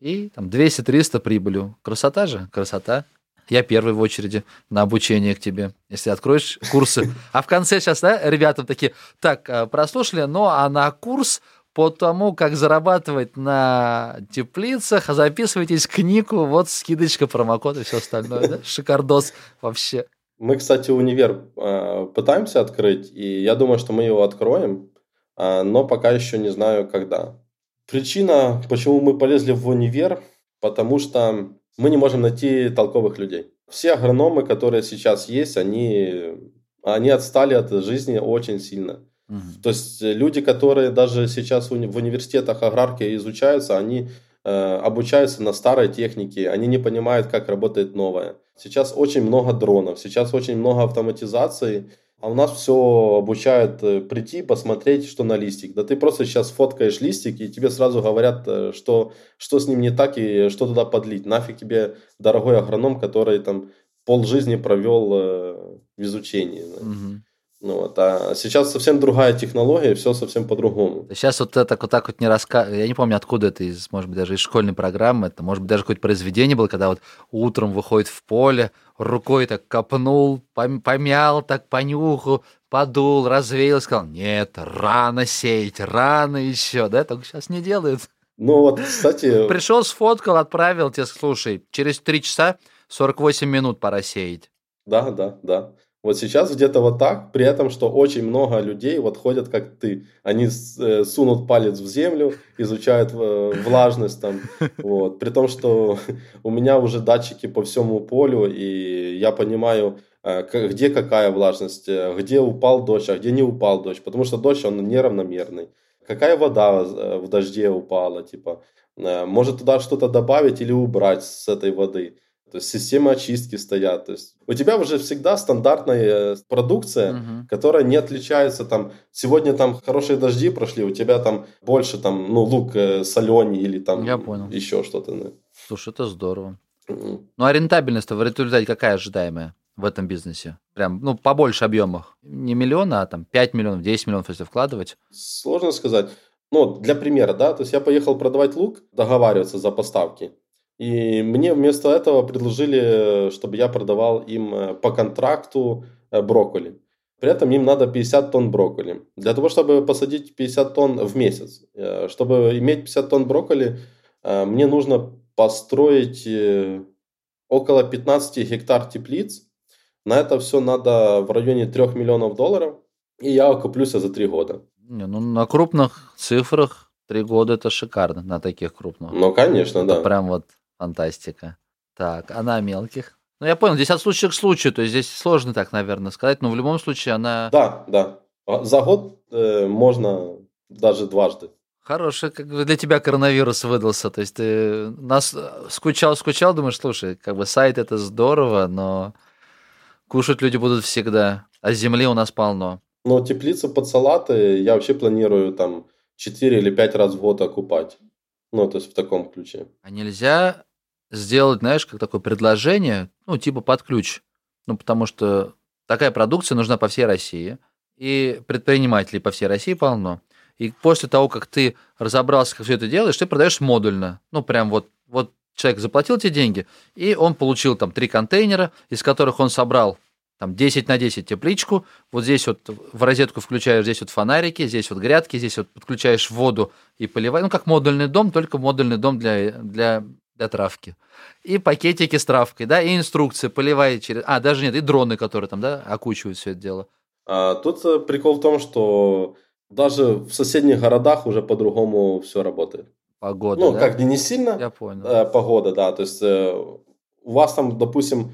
и там 200-300 прибылью. Красота же, красота. Я первый в очереди на обучение к тебе, если откроешь курсы. <laughs> А в конце сейчас, да, ребята такие, так, э, прослушали, ну а на курс по тому, как зарабатывать на теплицах, записывайтесь к Нику, вот скидочка, промокод и все остальное, да? <laughs> Шикардос вообще. Мы, кстати, универ э, пытаемся открыть, и я думаю, что мы его откроем, э, но пока еще не знаю, когда. Причина, почему мы полезли в универ, потому что мы не можем найти толковых людей. Все агрономы, которые сейчас есть, они, они отстали от жизни очень сильно. Угу. То есть люди, которые даже сейчас в университетах аграрки изучаются, они э, обучаются на старой технике, они не понимают, как работает новое. Сейчас очень много дронов, сейчас очень много автоматизации, А у нас все обучают э, прийти, посмотреть, что на листик. Да ты просто сейчас фоткаешь листик, и тебе сразу говорят, э, что, что с ним не так и что туда подлить. Нафиг тебе дорогой агроном, который там полжизни провел э, в изучении. Да. Угу. Ну, вот, а сейчас совсем другая технология, все совсем по-другому. Сейчас вот это вот так вот не рассказываю. Я не помню, откуда это, из, может быть, даже из школьной программы. Это, может быть, даже какое-то произведение было, когда вот утром выходит в поле, рукой так копнул, помял, так понюхал, подул, развеял, сказал, нет, рано сеять, рано еще, да, только сейчас не делают. Ну вот, кстати... <laughs> Пришел, сфоткал, отправил тебе, слушай, через три часа 48 минут пора сеять. Да, да, да. Вот сейчас где-то вот так, при этом, что очень много людей вот ходят как ты. Они э, сунут палец в землю, изучают э, влажность там, <laughs> вот. При том, что у меня уже датчики по всему полю, и я понимаю, э, где какая влажность, э, где упал дождь, а где не упал дождь. Потому что дождь, он неравномерный. Какая вода э, в дожде упала, типа. Э, может туда что-то добавить или убрать с этой воды. То есть системы очистки стоят. То есть у тебя уже всегда стандартная продукция, угу. которая не отличается там. Сегодня там хорошие дожди прошли, у тебя там больше там ну лук э, соленый или там Я понял. еще что-то. Да. Слушай, это здорово. Ну а рентабельность в результате какая ожидаемая? в этом бизнесе? Прям, ну, побольше объемах. Не миллиона, а там 5 миллионов, 10 миллионов, если вкладывать. Сложно сказать. Ну, для примера, да, то есть я поехал продавать лук, договариваться за поставки. И мне вместо этого предложили, чтобы я продавал им э, по контракту э, брокколи. При этом им надо 50 тонн брокколи. Для того, чтобы посадить 50 тонн в месяц, э, чтобы иметь 50 тонн брокколи, мне нужно построить около 15 гектар теплиц. На это все надо в районе 3 миллионов долларов. И я окуплюсь за 3 года. Не, ну, на крупных цифрах 3 года это шикарно, на таких крупных. Ну, конечно, это да. Прям вот Фантастика. Так, она мелких. Ну, я понял, здесь от случая к случаю, то есть здесь сложно так, наверное, сказать, но в любом случае она... Да, да. А за год э, можно даже дважды. Хороший, как бы для тебя коронавирус выдался. То есть ты нас скучал, скучал, думаешь, слушай, как бы сайт это здорово, но кушать люди будут всегда, а земли у нас полно. Ну, теплицы под салаты я вообще планирую там 4 или 5 раз в год окупать. Ну, то есть в таком ключе. А нельзя сделать, знаешь, как такое предложение, ну, типа под ключ. Ну, потому что такая продукция нужна по всей России, и предпринимателей по всей России полно. И после того, как ты разобрался, как все это делаешь, ты продаешь модульно. Ну, прям вот, вот человек заплатил тебе деньги, и он получил там три контейнера, из которых он собрал там 10 на 10 тепличку, вот здесь вот в розетку включаешь, здесь вот фонарики, здесь вот грядки, здесь вот подключаешь воду и поливаешь, ну как модульный дом, только модульный дом для, для для травки. И пакетики с травкой, да, и инструкции, поливай через... А, даже нет, и дроны, которые там, да, окучивают все это дело. А, тут э, прикол в том, что даже в соседних городах уже по-другому все работает. Погода, Ну, да? как не сильно. Я понял. Э, погода, да, то есть э, у вас там, допустим,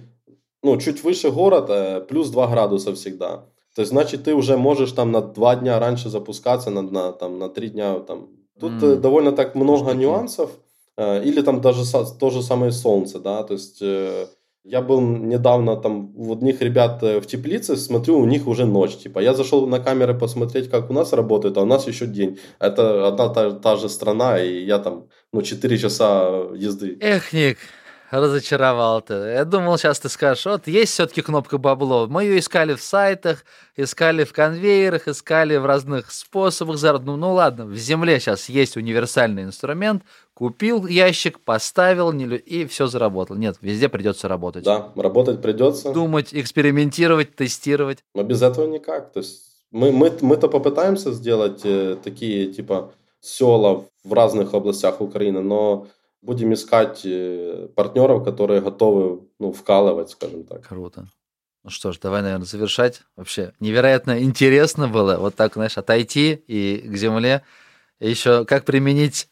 ну, чуть выше город, э, плюс 2 градуса всегда. То есть, значит, ты уже можешь там на 2 дня раньше запускаться, на, на, там, на 3 дня там. Тут mm. довольно так много Что нюансов. Такие? Э, или там даже то же самое солнце, да, то есть э, я был недавно там у одних ребят э, в теплице, смотрю, у них уже ночь. Типа, я зашел на камеры посмотреть, как у нас работает, а у нас еще день. Это одна та, та же страна, и я там, ну, 4 часа езды. Эх, Ник, разочаровал ты. Я думал, сейчас ты скажешь, вот есть все-таки кнопка бабло. Мы ее искали в сайтах, искали в конвейерах, искали в разных способах заработать. Ну, ну ладно, в земле сейчас есть универсальный инструмент. Купил ящик, поставил, и все заработало. Нет, везде придется работать. Да, работать придется. Думать, экспериментировать, тестировать. Но без этого никак. То есть мы, мы, мы-то попытаемся сделать э, такие, типа, села в разных областях Украины, но будем искать э, партнеров, которые готовы ну, вкалывать, скажем так. Круто. Ну что ж, давай, наверное, завершать. Вообще невероятно интересно было вот так, знаешь, отойти и к земле. И еще как применить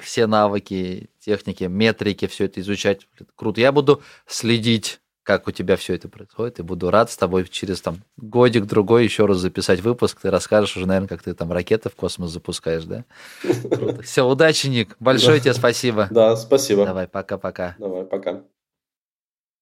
все навыки, техники, метрики, все это изучать. Круто. Я буду следить как у тебя все это происходит, и буду рад с тобой через там годик-другой еще раз записать выпуск, ты расскажешь уже, наверное, как ты там ракеты в космос запускаешь, да? <laughs> Все, удачи, Ник, большое тебе спасибо. Да, спасибо. Давай, пока-пока. Давай, пока.